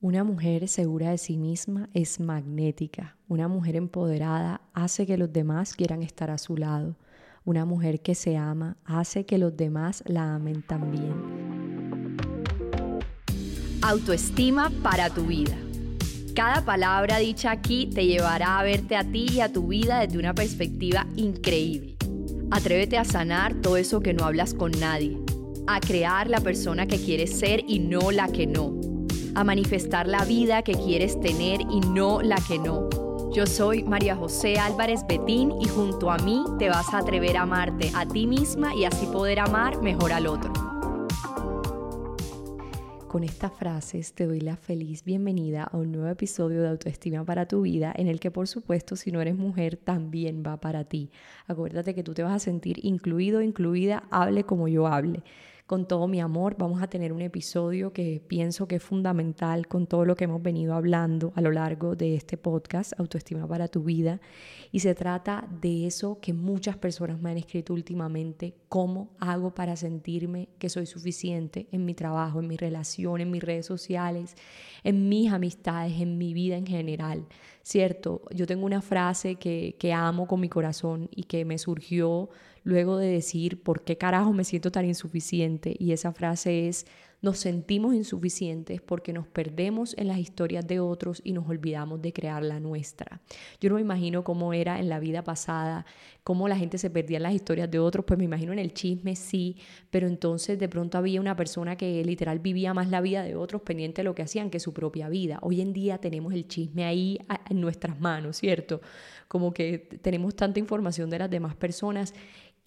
Una mujer segura de sí misma es magnética. Una mujer empoderada hace que los demás quieran estar a su lado. Una mujer que se ama hace que los demás la amen también. Autoestima para tu vida. Cada palabra dicha aquí te llevará a verte a ti y a tu vida desde una perspectiva increíble. Atrévete a sanar todo eso que no hablas con nadie, a crear la persona que quieres ser y no la que no a manifestar la vida que quieres tener y no la que no. Yo soy María José Álvarez Betín y junto a mí te vas a atrever a amarte a ti misma y así poder amar mejor al otro. Con estas frases te doy la feliz bienvenida a un nuevo episodio de Autoestima para tu vida, en el que por supuesto si no eres mujer también va para ti. Acuérdate que tú te vas a sentir incluido, incluida, hable como yo hable con todo mi amor. Vamos a tener un episodio que pienso que es fundamental con todo lo que hemos venido hablando a lo largo de este podcast, Autoestima para tu vida. Y se trata de eso que muchas personas me han escrito últimamente, cómo hago para sentirme que soy suficiente en mi trabajo, en mi relación, en mis redes sociales, en mis amistades, en mi vida en general. Cierto, yo tengo una frase que, que amo con mi corazón y que me surgió luego de decir, ¿por qué carajo me siento tan insuficiente? Y esa frase es, nos sentimos insuficientes porque nos perdemos en las historias de otros y nos olvidamos de crear la nuestra. Yo no me imagino cómo era en la vida pasada, cómo la gente se perdía en las historias de otros, pues me imagino en el chisme sí, pero entonces de pronto había una persona que literal vivía más la vida de otros pendiente de lo que hacían que su propia vida. Hoy en día tenemos el chisme ahí en nuestras manos, ¿cierto? Como que tenemos tanta información de las demás personas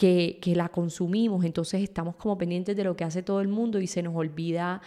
que, la consumimos, entonces estamos como pendientes de lo que hace todo el mundo y se nos olvida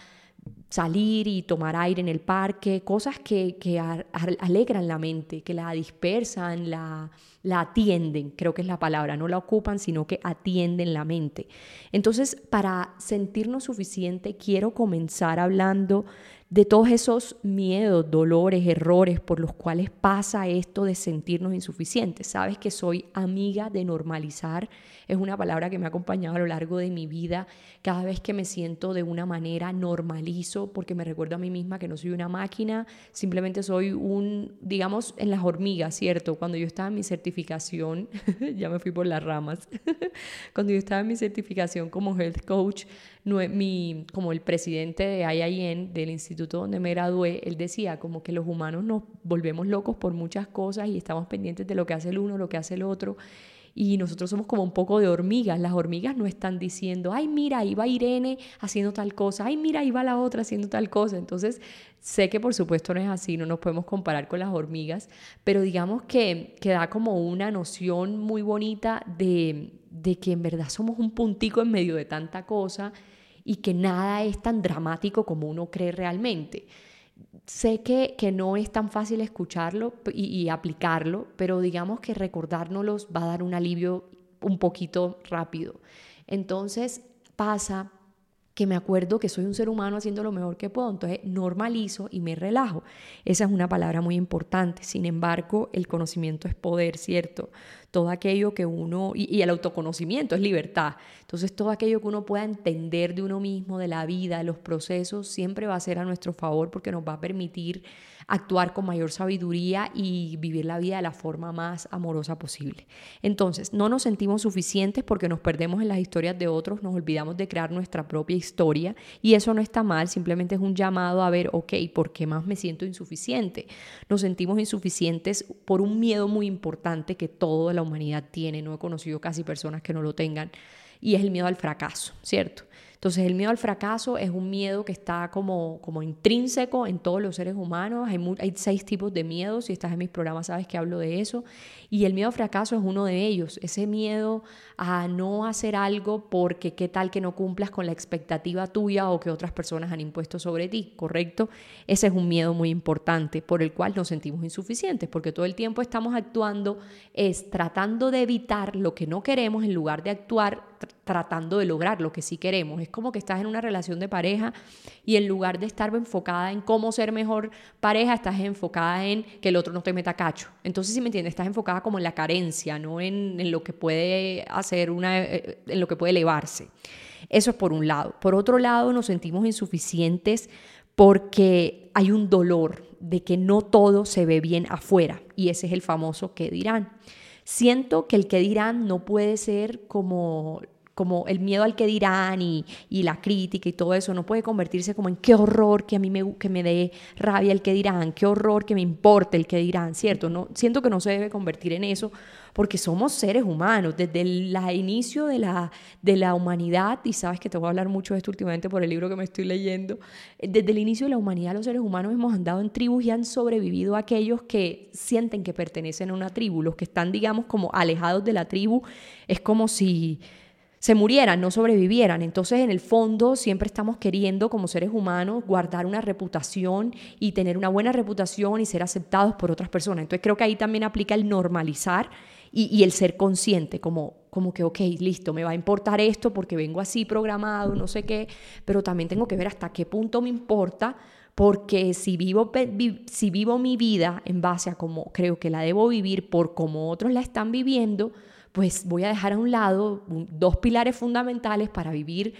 salir y tomar aire en el parque, cosas que, que alegran la mente, que la dispersan, la, la atienden, creo que es la palabra, no la ocupan, sino que atienden la mente. Entonces, para sentirnos suficiente, quiero comenzar hablando de todos esos miedos, dolores, errores por los cuales pasa esto de sentirnos insuficientes. Sabes que soy amiga de normalizar, es una palabra que me ha acompañado a lo largo de mi vida. Cada vez que me siento de una manera, normalizo, porque me recuerdo a mí misma que no soy una máquina, simplemente soy un, digamos, en las hormigas, ¿cierto? Cuando yo estaba en mi certificación, ya me fui por las ramas, cuando yo estaba en mi certificación como health coach, mi, como el presidente de IIN, del instituto donde me gradué, él decía como que los humanos nos volvemos locos por muchas cosas y estamos pendientes de lo que hace el uno, lo que hace el otro. Y nosotros somos como un poco de hormigas. Las hormigas no están diciendo, ay, mira, ahí va Irene haciendo tal cosa, ay, mira, ahí va la otra haciendo tal cosa. Entonces, sé que por supuesto no es así, no nos podemos comparar con las hormigas, pero digamos que, que da como una noción muy bonita de, de que en verdad somos un puntico en medio de tanta cosa y que nada es tan dramático como uno cree realmente. Sé que, que no es tan fácil escucharlo y, aplicarlo, pero digamos que recordárnoslos va a dar un alivio un poquito rápido. Entonces pasa que me acuerdo que soy un ser humano haciendo lo mejor que puedo, entonces normalizo y me relajo. Esa es una palabra muy importante. Sin embargo, el conocimiento es poder, ¿cierto? Todo aquello que uno, y, el autoconocimiento es libertad. Entonces, todo aquello que uno pueda entender de uno mismo, de la vida, de los procesos, siempre va a ser a nuestro favor porque nos va a permitir actuar con mayor sabiduría y vivir la vida de la forma más amorosa posible. Entonces, no nos sentimos suficientes porque nos perdemos en las historias de otros, nos olvidamos de crear nuestra propia historia y eso no está mal, simplemente es un llamado a ver, ok, ¿por qué más me siento insuficiente? Nos sentimos insuficientes por un miedo muy importante que toda la humanidad tiene, no he conocido casi personas que no lo tengan y es el miedo al fracaso, ¿cierto? Entonces el miedo al fracaso es un miedo que está como, como intrínseco en todos los seres humanos. Hay, hay seis tipos de miedos. Si estás en mis programas sabes que hablo de eso. Y el miedo al fracaso es uno de ellos. Ese miedo a no hacer algo porque qué tal que no cumplas con la expectativa tuya o que otras personas han impuesto sobre ti, ¿correcto? Ese es un miedo muy importante por el cual nos sentimos insuficientes porque todo el tiempo estamos actuando es tratando de evitar lo que no queremos en lugar de actuar tratando de lograr lo que sí queremos. Es como que estás en una relación de pareja y en lugar de estar enfocada en cómo ser mejor pareja, estás enfocada en que el otro no te meta cacho. Entonces, si me entiendes, estás enfocada como en la carencia, no en, en lo que puede hacer una, eh, en lo que puede elevarse. Eso es por un lado. Por otro lado, nos sentimos insuficientes porque hay un dolor de que no todo se ve bien afuera y ese es el famoso que dirán. Siento que el que dirán no puede ser como como el miedo al que dirán y, la crítica y todo eso no puede convertirse como en qué horror que a mí me, que me dé rabia el que dirán, qué horror que me importe el que dirán, ¿cierto? No, siento que no se debe convertir en eso porque somos seres humanos, desde el inicio de la, de la humanidad, y sabes que te voy a hablar mucho de esto últimamente por el libro que me estoy leyendo, desde el inicio de la humanidad los seres humanos hemos andado en tribus y han sobrevivido aquellos que sienten que pertenecen a una tribu, los que están, digamos, como alejados de la tribu, es como si se murieran, no sobrevivieran. Entonces, en el fondo, siempre estamos queriendo, como seres humanos, guardar una reputación y tener una buena reputación y ser aceptados por otras personas. Entonces, creo que ahí también aplica el normalizar y, el ser consciente, como, como que, ok, listo, me va a importar esto porque vengo así programado, no sé qué, pero también tengo que ver hasta qué punto me importa porque si vivo, si vivo mi vida en base a cómo creo que la debo vivir por cómo otros la están viviendo, pues voy a dejar a un lado dos pilares fundamentales para vivir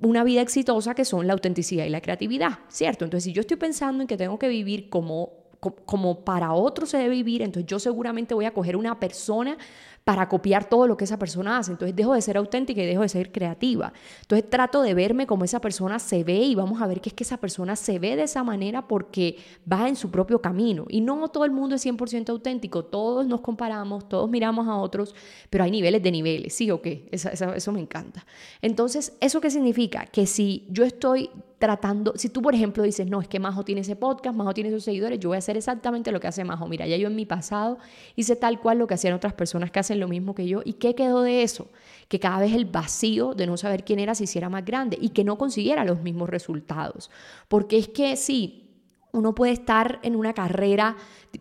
una vida exitosa que son la autenticidad y la creatividad, ¿cierto? Entonces, si yo estoy pensando en que tengo que vivir como, como para otros se debe vivir, entonces yo seguramente voy a coger una persona para copiar todo lo que esa persona hace. Entonces dejo de ser auténtica y dejo de ser creativa. Entonces trato de verme como esa persona se ve y vamos a ver que es que esa persona se ve de esa manera porque va en su propio camino. Y no todo el mundo es 100% auténtico, todos nos comparamos, todos miramos a otros, pero hay niveles de niveles, ¿sí o qué? Eso, me encanta. Entonces, ¿eso qué significa? Que si yo estoy tratando, si tú por ejemplo dices, no, es que Majo tiene ese podcast, Majo tiene esos seguidores, yo voy a hacer exactamente lo que hace Majo. Mira, ya yo en mi pasado hice tal cual lo que hacían otras personas que hacen lo mismo que yo. ¿Y qué quedó de eso? Que cada vez el vacío de no saber quién era se hiciera más grande y que no consiguiera los mismos resultados. Porque es que sí, uno puede estar en una carrera,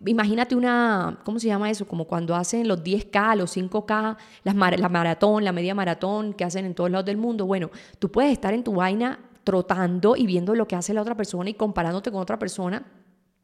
imagínate una, ¿cómo se llama eso? Como cuando hacen los 10K, los 5K, las la maratón, la media maratón que hacen en todos lados del mundo. Bueno, tú puedes estar en tu vaina trotando y viendo lo que hace la otra persona y comparándote con otra persona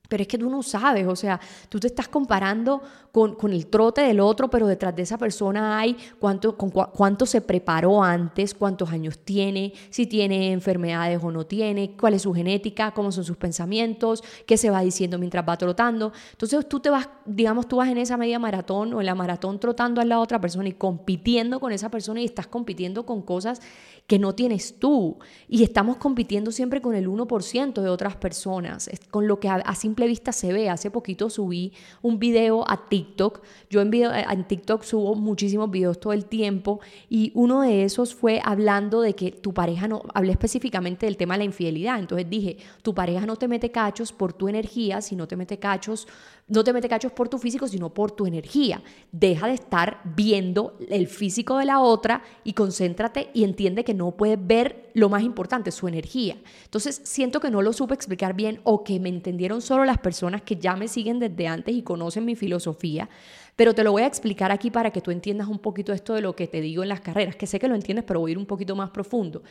pero es que tú no sabes, o sea, tú te estás comparando con, con, el trote del otro, pero detrás de esa persona hay cuánto, con cuánto se preparó antes, cuántos años tiene, si tiene enfermedades o no tiene, cuál es su genética, cómo son sus pensamientos, qué se va diciendo mientras va trotando. Entonces tú te vas, digamos, tú vas en esa media maratón o en la maratón trotando a la otra persona y compitiendo con esa persona y estás compitiendo con cosas que no tienes tú. Y estamos compitiendo siempre con el 1% de otras personas, con lo que a, simple vista se ve. Hace poquito subí un video a TikTok. Yo en, video, TikTok subo muchísimos videos todo el tiempo y uno de esos fue hablando de que tu pareja no, hablé específicamente del tema de la infidelidad. Entonces dije, tu pareja no te mete cachos por tu energía, sino te mete cachos no te mete cachos por tu físico, sino por tu energía. Deja de estar viendo el físico de la otra y concéntrate y entiende que no puedes ver lo más importante, su energía. Entonces, siento que no lo supe explicar bien o que me entendieron solo las personas que ya me siguen desde antes y conocen mi filosofía. Pero te lo voy a explicar aquí para que tú entiendas un poquito esto de lo que te digo en las carreras, que sé que lo entiendes, pero voy a ir un poquito más profundo.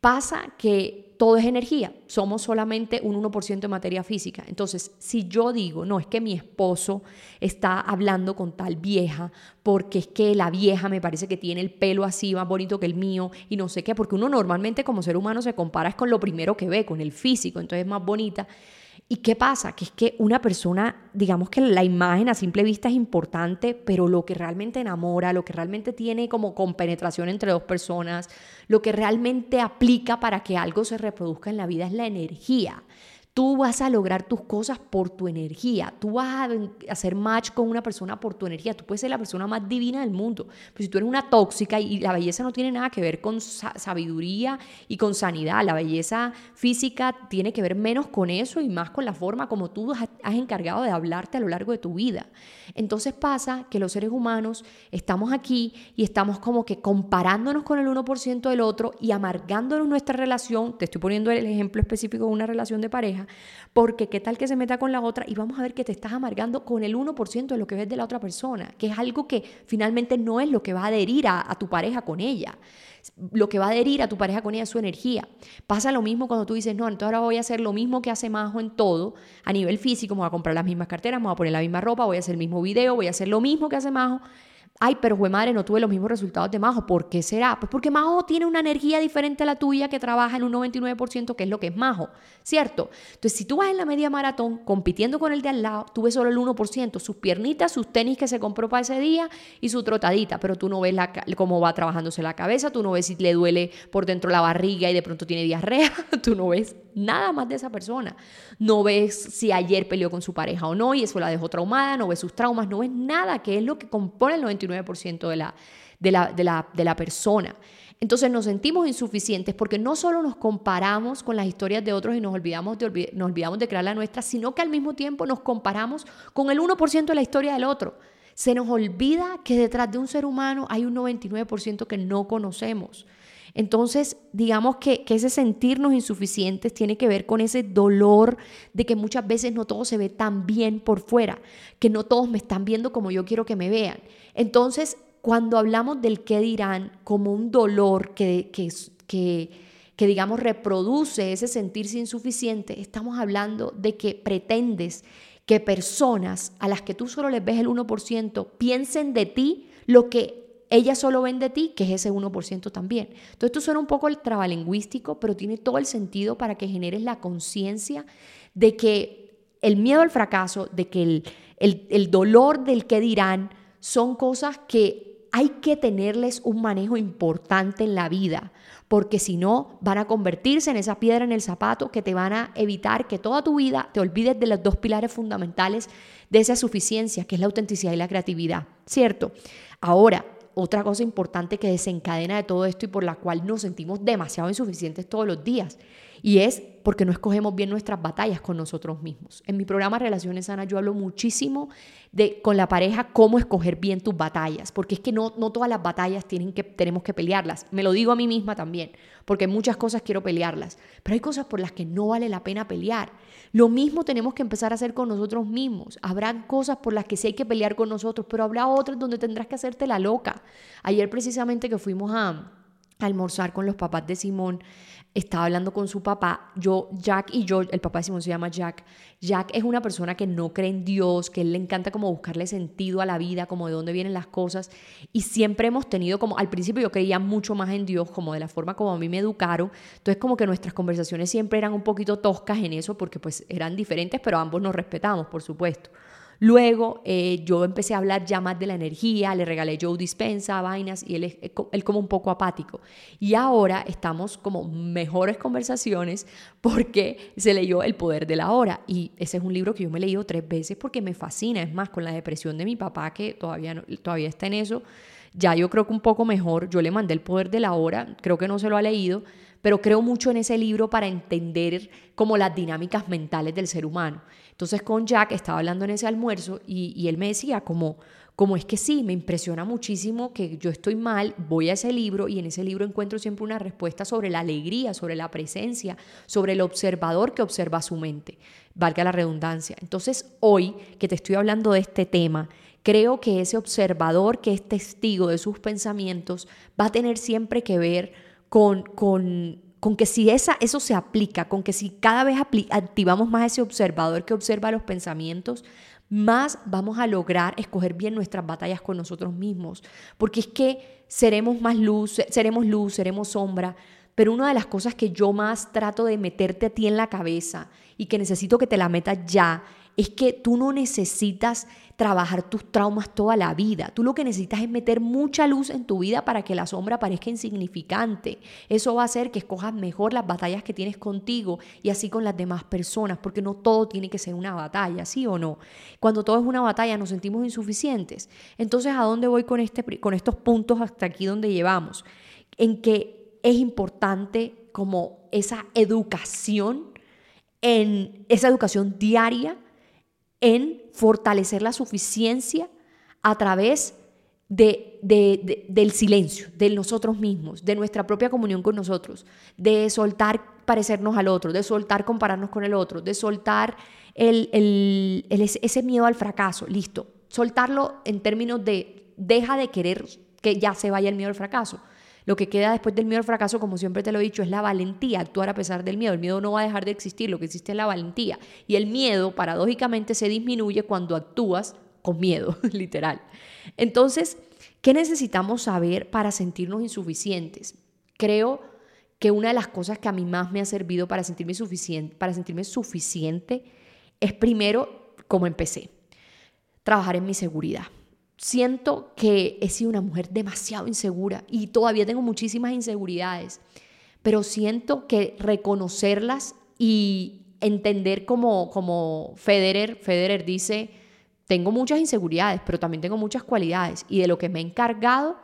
Pasa que todo es energía, somos solamente un 1% de materia física. Entonces, si yo digo, no, es que mi esposo está hablando con tal vieja, porque es que la vieja me parece que tiene el pelo así más bonito que el mío y no sé qué, porque uno normalmente como ser humano se compara con lo primero que ve, con el físico, entonces es más bonita. ¿Y qué pasa? Que es que una persona, digamos que la imagen a simple vista es importante, pero lo que realmente enamora, lo que realmente tiene como compenetración entre dos personas, lo que realmente aplica para que algo se reproduzca en la vida es la energía. Tú vas a lograr tus cosas por tu energía. Tú vas a hacer match con una persona por tu energía. Tú puedes ser la persona más divina del mundo. Pero si tú eres una tóxica y la belleza no tiene nada que ver con sabiduría y con sanidad, la belleza física tiene que ver menos con eso y más con la forma como tú has encargado de hablarte a lo largo de tu vida. Entonces pasa que los seres humanos estamos aquí y estamos como que comparándonos con el 1% del otro y amargándonos nuestra relación. Te estoy poniendo el ejemplo específico de una relación de pareja porque qué tal que se meta con la otra y vamos a ver que te estás amargando con el 1% de lo que ves de la otra persona, que es algo que finalmente no es lo que va a adherir a, tu pareja con ella. Lo que va a adherir a tu pareja con ella es su energía. Pasa lo mismo cuando tú dices, no, entonces ahora voy a hacer lo mismo que hace Majo en todo, a nivel físico, me voy a comprar las mismas carteras, me voy a poner la misma ropa, voy a hacer el mismo video, voy a hacer lo mismo que hace Majo Ay, pero fue madre, no tuve los mismos resultados de Majo. ¿Por qué será? Pues porque Majo tiene una energía diferente a la tuya que trabaja en un 99%, que es lo que es Majo, ¿cierto? Entonces, si tú vas en la media maratón compitiendo con el de al lado, tú ves solo el 1%, sus piernitas, sus tenis que se compró para ese día y su trotadita, pero tú no ves cómo va trabajándose la cabeza, tú no ves si le duele por dentro la barriga y de pronto tiene diarrea, tú no ves nada más de esa persona. No ves si ayer peleó con su pareja o no y eso la dejó traumada, no ves sus traumas, no ves nada, que es lo que compone el 99% de la, de la, de la, de la persona. Entonces nos sentimos insuficientes porque no solo nos comparamos con las historias de otros y nos olvidamos de, nos olvidamos de crear la nuestra, sino que al mismo tiempo nos comparamos con el 1% de la historia del otro. Se nos olvida que detrás de un ser humano hay un 99% que no conocemos. Entonces, digamos que, ese sentirnos insuficientes tiene que ver con ese dolor de que muchas veces no todo se ve tan bien por fuera, que no todos me están viendo como yo quiero que me vean. Entonces, cuando hablamos del qué dirán como un dolor que, que, que, que digamos, reproduce ese sentirse insuficiente, estamos hablando de que pretendes que personas a las que tú solo les ves el 1% piensen de ti lo que ellas solo ven de ti, que es ese 1% también. Entonces, esto suena un poco el trabalingüístico, pero tiene todo el sentido para que generes la conciencia de que el miedo al fracaso, de que el, el, el dolor del que dirán, son cosas que hay que tenerles un manejo importante en la vida, porque si no van a convertirse en esa piedra en el zapato que te van a evitar que toda tu vida te olvides de los dos pilares fundamentales de esa suficiencia, que es la autenticidad y la creatividad, ¿cierto? Ahora, otra cosa importante que desencadena de todo esto y por la cual nos sentimos demasiado insuficientes todos los días. Y es porque no escogemos bien nuestras batallas con nosotros mismos. En mi programa Relaciones Sanas yo hablo muchísimo de con la pareja cómo escoger bien tus batallas, porque es que no, no todas las batallas tienen que, tenemos que pelearlas. Me lo digo a mí misma también, porque muchas cosas quiero pelearlas, pero hay cosas por las que no vale la pena pelear. Lo mismo tenemos que empezar a hacer con nosotros mismos. Habrán cosas por las que sí hay que pelear con nosotros, pero habrá otras donde tendrás que hacerte la loca. Ayer precisamente que fuimos a, almorzar con los papás de Simón, estaba hablando con su papá, yo, Jack y yo, el papá de Simón se llama Jack, Jack es una persona que no cree en Dios, que él le encanta como buscarle sentido a la vida, como de dónde vienen las cosas, y siempre hemos tenido como, al principio yo creía mucho más en Dios, como de la forma como a mí me educaron, entonces como que nuestras conversaciones siempre eran un poquito toscas en eso, porque pues eran diferentes, pero ambos nos respetamos, por supuesto. Luego eh, yo empecé a hablar ya más de la energía, le regalé Joe Dispensa, vainas, y él, es, él como un poco apático. Y ahora estamos como mejores conversaciones porque se leyó El Poder de la Hora. Y ese es un libro que yo me he leído tres veces porque me fascina. Es más, con la depresión de mi papá, que todavía, todavía está en eso, ya yo creo que un poco mejor. Yo le mandé El Poder de la Hora, creo que no se lo ha leído, pero creo mucho en ese libro para entender como las dinámicas mentales del ser humano. Entonces con Jack estaba hablando en ese almuerzo y, él me decía como, como es que sí, me impresiona muchísimo que yo estoy mal, voy a ese libro y en ese libro encuentro siempre una respuesta sobre la alegría, sobre la presencia, sobre el observador que observa su mente, valga la redundancia. Entonces hoy que te estoy hablando de este tema, creo que ese observador que es testigo de sus pensamientos va a tener siempre que ver con, con con que si esa, eso se aplica, con que si cada vez activamos más ese observador que observa los pensamientos, más vamos a lograr escoger bien nuestras batallas con nosotros mismos. Porque es que seremos más luz, seremos luz, seremos sombra. Pero una de las cosas que yo más trato de meterte a ti en la cabeza y que necesito que te la metas ya es que tú no necesitas trabajar tus traumas toda la vida. Tú lo que necesitas es meter mucha luz en tu vida para que la sombra parezca insignificante. Eso va a hacer que escojas mejor las batallas que tienes contigo y así con las demás personas, porque no todo tiene que ser una batalla, ¿sí o no? Cuando todo es una batalla nos sentimos insuficientes. Entonces, ¿a dónde voy con, este, con estos puntos hasta aquí donde llevamos? En que es importante como esa educación, en esa educación diaria en fortalecer la suficiencia a través de, del silencio, de nosotros mismos, de nuestra propia comunión con nosotros, de soltar parecernos al otro, de soltar compararnos con el otro, de soltar el, ese miedo al fracaso, listo, soltarlo en términos de deja de querer que ya se vaya el miedo al fracaso. Lo que queda después del miedo al fracaso, como siempre te lo he dicho, es la valentía, actuar a pesar del miedo. El miedo no va a dejar de existir, lo que existe es la valentía. Y el miedo, paradójicamente, se disminuye cuando actúas con miedo, literal. Entonces, ¿Qué necesitamos saber para sentirnos insuficientes? Creo que una de las cosas que a mí más me ha servido para sentirme suficiente, para sentirme suficiente es primero como empecé, trabajar en mi seguridad. Siento que he sido una mujer demasiado insegura y todavía tengo muchísimas inseguridades, pero siento que reconocerlas y entender como, como Federer, Federer dice, tengo muchas inseguridades, pero también tengo muchas cualidades y de lo que me he encargado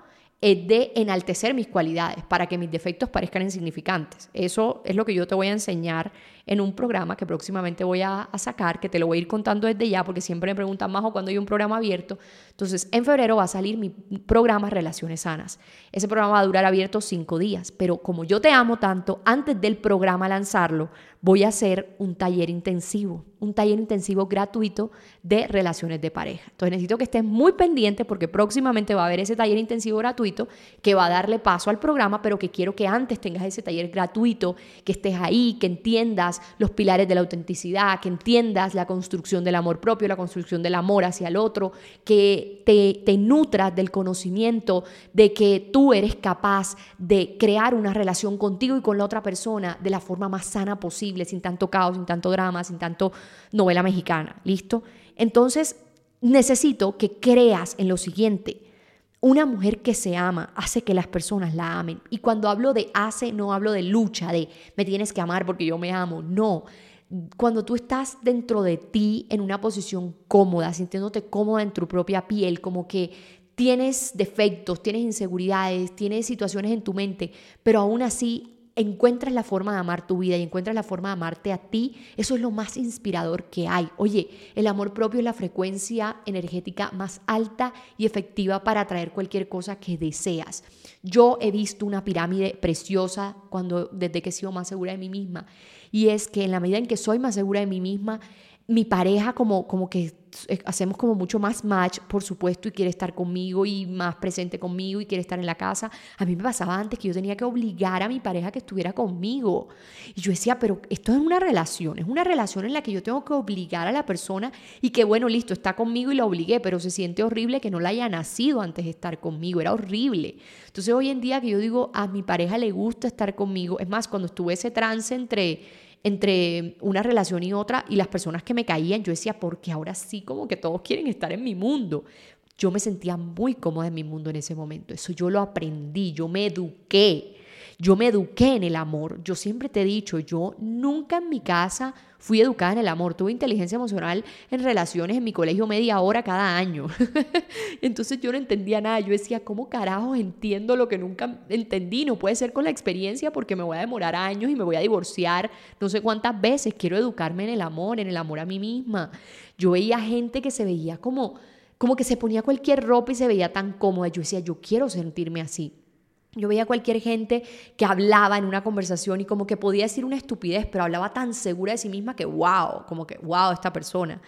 es de enaltecer mis cualidades para que mis defectos parezcan insignificantes. Eso es lo que yo te voy a enseñar en un programa que próximamente voy a, sacar, que te lo voy a ir contando desde ya, porque siempre me preguntan más o cuando hay un programa abierto. Entonces, en febrero va a salir mi programa Relaciones Sanas. Ese programa va a durar abierto cinco días, pero como yo te amo tanto, antes del programa lanzarlo, voy a hacer un taller intensivo, un taller intensivo gratuito de relaciones de pareja. Entonces necesito que estés muy pendiente porque próximamente va a haber ese taller intensivo gratuito que va a darle paso al programa, pero que quiero que antes tengas ese taller gratuito, que estés ahí, que entiendas los pilares de la autenticidad, que entiendas la construcción del amor propio, la construcción del amor hacia el otro, que te, te nutras del conocimiento de que tú eres capaz de crear una relación contigo y con la otra persona de la forma más sana posible sin tanto caos, sin tanto drama, sin tanto novela mexicana. ¿Listo? Entonces, necesito que creas en lo siguiente. Una mujer que se ama hace que las personas la amen. Y cuando hablo de hace, no hablo de lucha, de me tienes que amar porque yo me amo. No. Cuando tú estás dentro de ti en una posición cómoda, sintiéndote cómoda en tu propia piel, como que tienes defectos, tienes inseguridades, tienes situaciones en tu mente, pero aún así encuentras la forma de amar tu vida y encuentras la forma de amarte a ti, eso es lo más inspirador que hay. Oye, el amor propio es la frecuencia energética más alta y efectiva para atraer cualquier cosa que deseas. Yo he visto una pirámide preciosa cuando desde que he sido más segura de mí misma y es que en la medida en que soy más segura de mí misma, mi pareja como, como que eh, hacemos como mucho más match, por supuesto, y quiere estar conmigo y más presente conmigo y quiere estar en la casa. A mí me pasaba antes que yo tenía que obligar a mi pareja que estuviera conmigo. Y yo decía, pero esto es una relación, es una relación en la que yo tengo que obligar a la persona y que, bueno, listo, está conmigo y la obligué, pero se siente horrible que no la haya nacido antes de estar conmigo, era horrible. Entonces hoy en día que yo digo, a mi pareja le gusta estar conmigo, es más, cuando estuve ese trance entre entre una relación y otra y las personas que me caían, yo decía, porque ahora sí como que todos quieren estar en mi mundo. Yo me sentía muy cómoda en mi mundo en ese momento. Eso yo lo aprendí, yo me eduqué. Yo me eduqué en el amor. Yo siempre te he dicho, yo nunca en mi casa fui educada en el amor. Tuve inteligencia emocional en relaciones en mi colegio media hora cada año. Entonces yo no entendía nada. Yo decía, ¿cómo carajos entiendo lo que nunca entendí? No puede ser con la experiencia porque me voy a demorar años y me voy a divorciar no sé cuántas veces. Quiero educarme en el amor, en el amor a mí misma. Yo veía gente que se veía como como que se ponía cualquier ropa y se veía tan cómoda. Yo decía, yo quiero sentirme así. Yo veía cualquier gente que hablaba en una conversación y como que podía decir una estupidez, pero hablaba tan segura de sí misma que wow, como que wow, esta persona,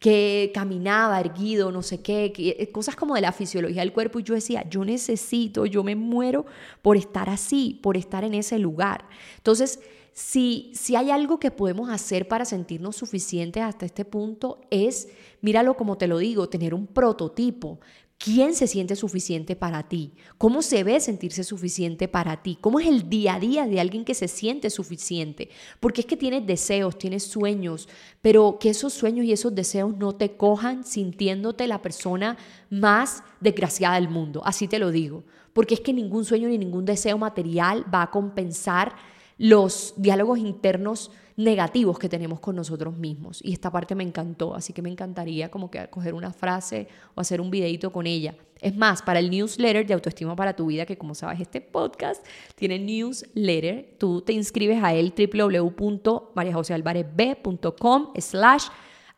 que caminaba erguido, no sé qué, eh, cosas como de la fisiología del cuerpo y yo decía, yo necesito, yo me muero por estar así, por estar en ese lugar. Entonces, si, si hay algo que podemos hacer para sentirnos suficientes hasta este punto es, míralo como te lo digo, tener un prototipo, ¿Quién se siente suficiente para ti? ¿Cómo se ve sentirse suficiente para ti? ¿Cómo es el día a día de alguien que se siente suficiente? Porque es que tienes deseos, tienes sueños, pero que esos sueños y esos deseos no te cojan sintiéndote la persona más desgraciada del mundo. Así te lo digo. Porque es que ningún sueño ni ningún deseo material va a compensar los diálogos internos negativos que tenemos con nosotros mismos. Y esta parte me encantó, así que me encantaría como que coger una frase o hacer un videito con ella. Es más, para el newsletter de Autoestima para tu vida, que como sabes, este podcast tiene newsletter, tú te inscribes a él www.mariajosealvarezb.com slash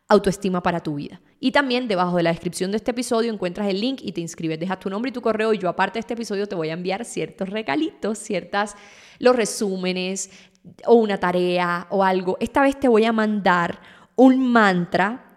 autoestima para tu vida. Y también debajo de la descripción de este episodio encuentras el link y te inscribes, dejas tu nombre y tu correo y yo aparte de este episodio te voy a enviar ciertos regalitos, ciertas, los resúmenes, o una tarea o algo, esta vez te voy a mandar un mantra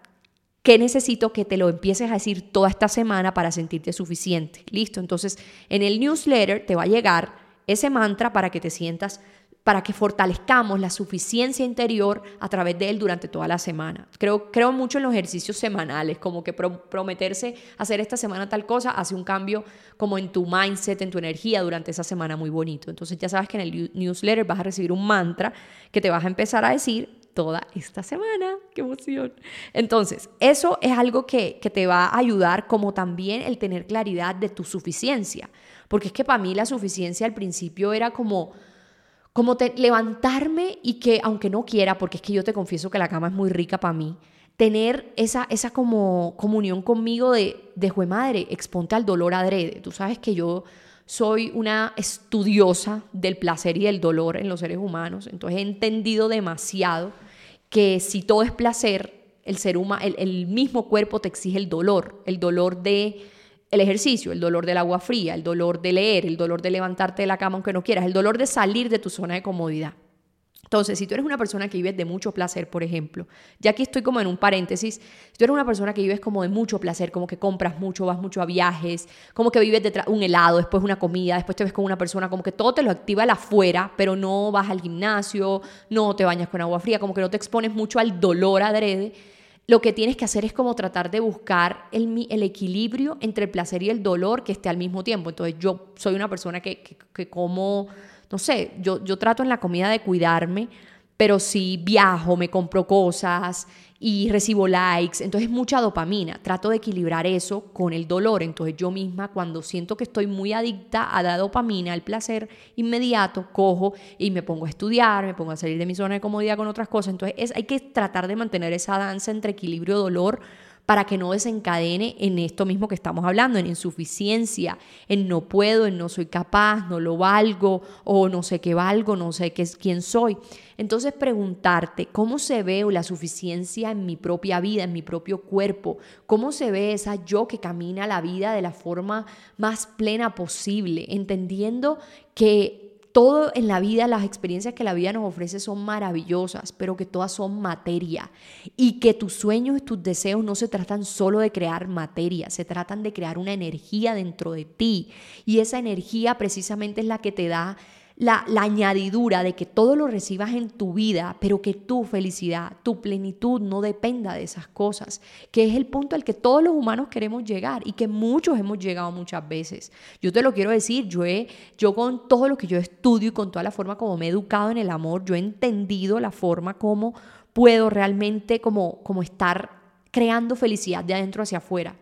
que necesito que te lo empieces a decir toda esta semana para sentirte suficiente. Listo, entonces en el newsletter te va a llegar ese mantra para que te sientas para que fortalezcamos la suficiencia interior a través de él durante toda la semana. Creo, creo mucho en los ejercicios semanales, como que prometerse hacer esta semana tal cosa hace un cambio como en tu mindset, en tu energía durante esa semana muy bonito. Entonces ya sabes que en el newsletter vas a recibir un mantra que te vas a empezar a decir toda esta semana. ¡Qué emoción! Entonces, eso es algo que, que te va a ayudar como también el tener claridad de tu suficiencia. Porque es que para mí la suficiencia al principio era como como levantarme y que, aunque no quiera, porque es que yo te confieso que la cama es muy rica para mí, tener esa, esa como comunión conmigo de, de jue madre, exponte al dolor adrede. Tú sabes que yo soy una estudiosa del placer y del dolor en los seres humanos, entonces he entendido demasiado que si todo es placer, el ser humano, el mismo cuerpo te exige el dolor, el dolor de el ejercicio, el dolor del agua fría, el dolor de leer, el dolor de levantarte de la cama aunque no quieras, el dolor de salir de tu zona de comodidad. Entonces, si tú eres una persona que vives de mucho placer, por ejemplo, ya aquí estoy como en un paréntesis, si tú eres una persona que vives como de mucho placer, como que compras mucho, vas mucho a viajes, como que vives de un helado, después una comida, después te ves con una persona, como que todo te lo activa al afuera, pero no vas al gimnasio, no te bañas con agua fría, como que no te expones mucho al dolor adrede, lo que tienes que hacer es como tratar de buscar el, el, equilibrio entre el placer y el dolor que esté al mismo tiempo. Entonces yo soy una persona que, que, que como, no sé, yo, yo trato en la comida de cuidarme, pero si viajo, me compro cosas y recibo likes, entonces mucha dopamina. Trato de equilibrar eso con el dolor. Entonces yo misma cuando siento que estoy muy adicta a la dopamina, al placer inmediato, cojo y me pongo a estudiar, me pongo a salir de mi zona de comodidad con otras cosas. Entonces es, hay que tratar de mantener esa danza entre equilibrio dolor para que no desencadene en esto mismo que estamos hablando, en insuficiencia, en no puedo, en no soy capaz, no lo valgo o no sé qué valgo, no sé qué, quién soy. Entonces preguntarte cómo se ve la suficiencia en mi propia vida, en mi propio cuerpo, cómo se ve esa yo que camina la vida de la forma más plena posible, entendiendo que todo en la vida, las experiencias que la vida nos ofrece son maravillosas, pero que todas son materia. Y que tus sueños y tus deseos no se tratan solo de crear materia, se tratan de crear una energía dentro de ti. Y esa energía precisamente es la que te da la, añadidura de que todo lo recibas en tu vida, pero que tu felicidad, tu plenitud no dependa de esas cosas, que es el punto al que todos los humanos queremos llegar y que muchos hemos llegado muchas veces. Yo te lo quiero decir, yo, he, yo con todo lo que yo estudio y con toda la forma como me he educado en el amor, yo he entendido la forma como puedo realmente como, como estar creando felicidad de adentro hacia afuera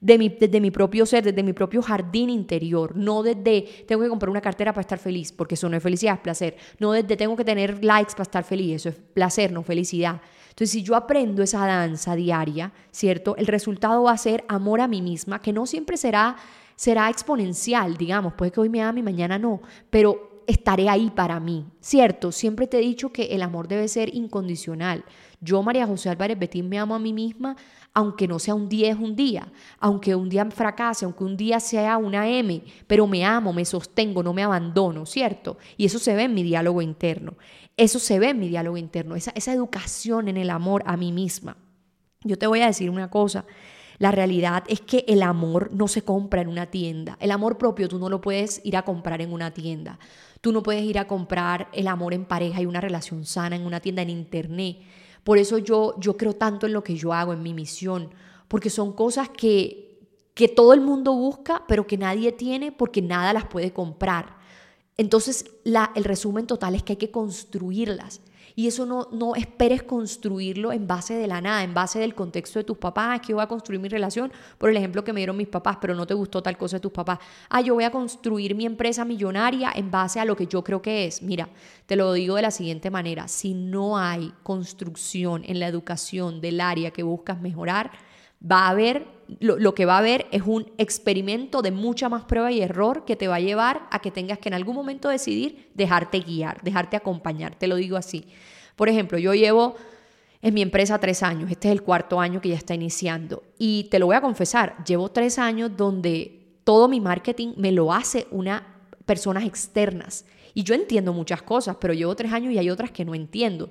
de mi, desde mi propio ser, desde mi propio jardín interior, no desde tengo que comprar una cartera para estar feliz, porque eso no es felicidad, es placer, no desde tengo que tener likes para estar feliz, eso es placer, no felicidad. Entonces, si yo aprendo esa danza diaria, ¿cierto? El resultado va a ser amor a mí misma, que no siempre será, será exponencial, digamos, puede que hoy me ame y mañana no, pero estaré ahí para mí, ¿cierto? Siempre te he dicho que el amor debe ser incondicional. Yo, María José Álvarez Betín, me amo a mí misma aunque no sea un día es un día, aunque un día fracase, aunque un día sea una M, pero me amo, me sostengo, no me abandono, ¿cierto? Y eso se ve en mi diálogo interno, eso se ve en mi diálogo interno, esa, esa educación en el amor a mí misma. Yo te voy a decir una cosa, la realidad es que el amor no se compra en una tienda. El amor propio tú no lo puedes ir a comprar en una tienda. Tú no puedes ir a comprar el amor en pareja y una relación sana en una tienda en internet. Por eso yo, yo creo tanto en lo que yo hago, en mi misión, porque son cosas que, que todo el mundo busca, pero que nadie tiene porque nada las puede comprar. Entonces, la, el resumen total es que hay que construirlas. Y eso no, no esperes construirlo en base de la nada, en base del contexto de tus papás, que yo voy a construir mi relación, por el ejemplo que me dieron mis papás, pero no te gustó tal cosa de tus papás. Ah, yo voy a construir mi empresa millonaria en base a lo que yo creo que es. Mira, te lo digo de la siguiente manera, si no hay construcción en la educación del área que buscas mejorar, va a haber, lo, que va a haber es un experimento de mucha más prueba y error que te va a llevar a que tengas que en algún momento decidir dejarte guiar, dejarte acompañar, te lo digo así. Por ejemplo, yo llevo en mi empresa tres años, este es el cuarto año que ya está iniciando y te lo voy a confesar, llevo tres años donde todo mi marketing me lo hace una personas externas. Y yo entiendo muchas cosas, pero llevo tres años y hay otras que no entiendo.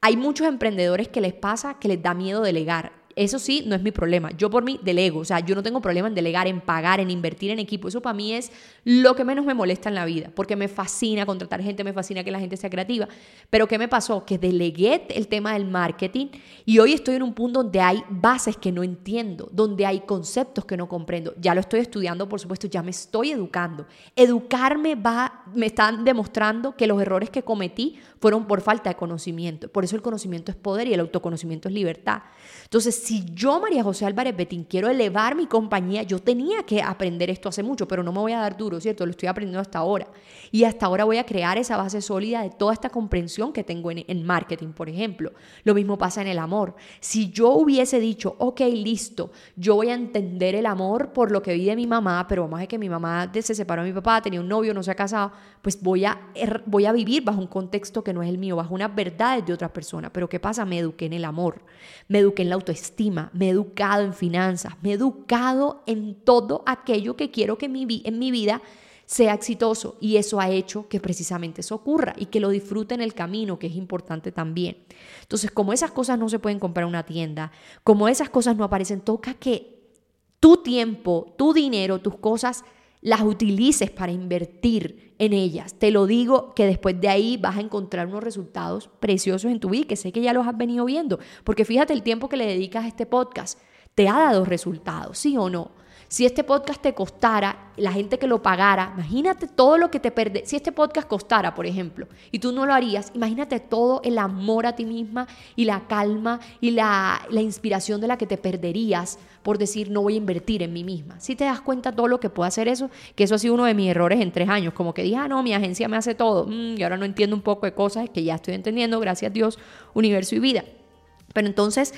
Hay muchos emprendedores que les pasa que les da miedo delegar eso sí, no es mi problema. Yo por mí delego, o sea, yo no tengo problema en delegar, en pagar, en invertir en equipo. Eso para mí es lo que menos me molesta en la vida, porque me fascina contratar gente, me fascina que la gente sea creativa. Pero ¿qué me pasó? Que delegué el tema del marketing y hoy estoy en un punto donde hay bases que no entiendo, donde hay conceptos que no comprendo. Ya lo estoy estudiando, por supuesto, ya me estoy educando. Educarme va, me están demostrando que los errores que cometí fueron por falta de conocimiento. Por eso el conocimiento es poder y el autoconocimiento es libertad. Entonces, si yo, María José Álvarez Betín, quiero elevar mi compañía, yo tenía que aprender esto hace mucho, pero no me voy a dar duro, ¿cierto? Lo estoy aprendiendo hasta ahora. Y hasta ahora voy a crear esa base sólida de toda esta comprensión que tengo en, en marketing, por ejemplo. Lo mismo pasa en el amor. Si yo hubiese dicho, ok, listo, yo voy a entender el amor por lo que vi de mi mamá, pero vamos a que mi mamá se separó de mi papá, tenía un novio, no se ha casado, pues voy a, er, voy a vivir bajo un contexto que no es el mío, bajo unas verdades de otras personas. Pero ¿qué pasa? Me eduqué en el amor, me eduqué en la autoestima, me he educado en finanzas, me he educado en todo aquello que quiero que mi, en mi vida sea exitoso y eso ha hecho que precisamente eso ocurra y que lo disfrute en el camino, que es importante también. Entonces, como esas cosas no se pueden comprar en una tienda, como esas cosas no aparecen, toca que tu tiempo, tu dinero, tus cosas las utilices para invertir en ellas. Te lo digo que después de ahí vas a encontrar unos resultados preciosos en tu vida, que sé que ya los has venido viendo, porque fíjate el tiempo que le dedicas a este podcast, te ha dado resultados, ¿sí o no? Si este podcast te costara, la gente que lo pagara, imagínate todo lo que te perde. Si este podcast costara, por ejemplo, y tú no lo harías, imagínate todo el amor a ti misma y la calma y la, la inspiración de la que te perderías por decir no voy a invertir en mí misma. Si te das cuenta todo lo que puede hacer eso, que eso ha sido uno de mis errores en tres años, como que dije, ah, no, mi agencia me hace todo, mm, y ahora no entiendo un poco de cosas que ya estoy entendiendo, gracias a Dios, universo y vida. Pero entonces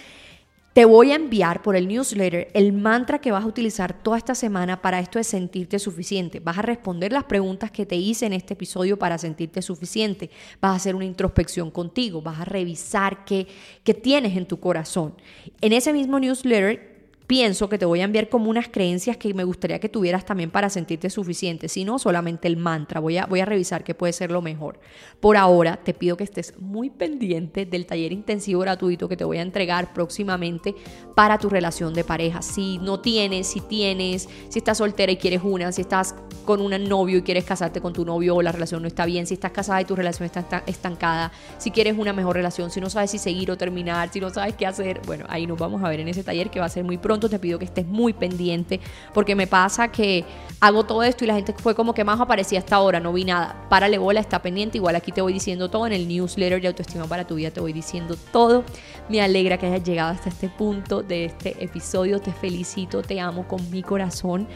te voy a enviar por el newsletter el mantra que vas a utilizar toda esta semana para esto de sentirte suficiente. Vas a responder las preguntas que te hice en este episodio para sentirte suficiente. Vas a hacer una introspección contigo. Vas a revisar qué, qué tienes en tu corazón. En ese mismo newsletter pienso que te voy a enviar como unas creencias que me gustaría que tuvieras también para sentirte suficiente, si no solamente el mantra, voy a, voy a revisar qué puede ser lo mejor. Por ahora te pido que estés muy pendiente del taller intensivo gratuito que te voy a entregar próximamente para tu relación de pareja. Si no tienes, si tienes, si estás soltera y quieres una, si estás con un novio y quieres casarte con tu novio o la relación no está bien, si estás casada y tu relación está estancada, si quieres una mejor relación, si no sabes si seguir o terminar, si no sabes qué hacer, bueno, ahí nos vamos a ver en ese taller que va a ser muy pronto te pido que estés muy pendiente, porque me pasa que hago todo esto y la gente fue como que más aparecía hasta ahora, no vi nada. Párale bola, está pendiente. Igual aquí te voy diciendo todo en el newsletter de autoestima para tu vida, te voy diciendo todo. Me alegra que hayas llegado hasta este punto de este episodio. Te felicito, te amo con mi corazón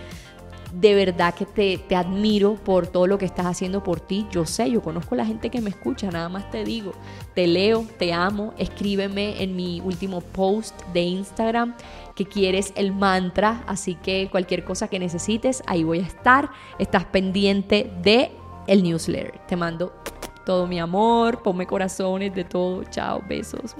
de verdad que te, te, admiro por todo lo que estás haciendo por ti. Yo sé, yo conozco a la gente que me escucha, nada más te digo, te leo, te amo, escríbeme en mi último post de Instagram que quieres el mantra, así que cualquier cosa que necesites, ahí voy a estar. Estás pendiente de el newsletter. Te mando todo mi amor, ponme corazones de todo. Chao, besos.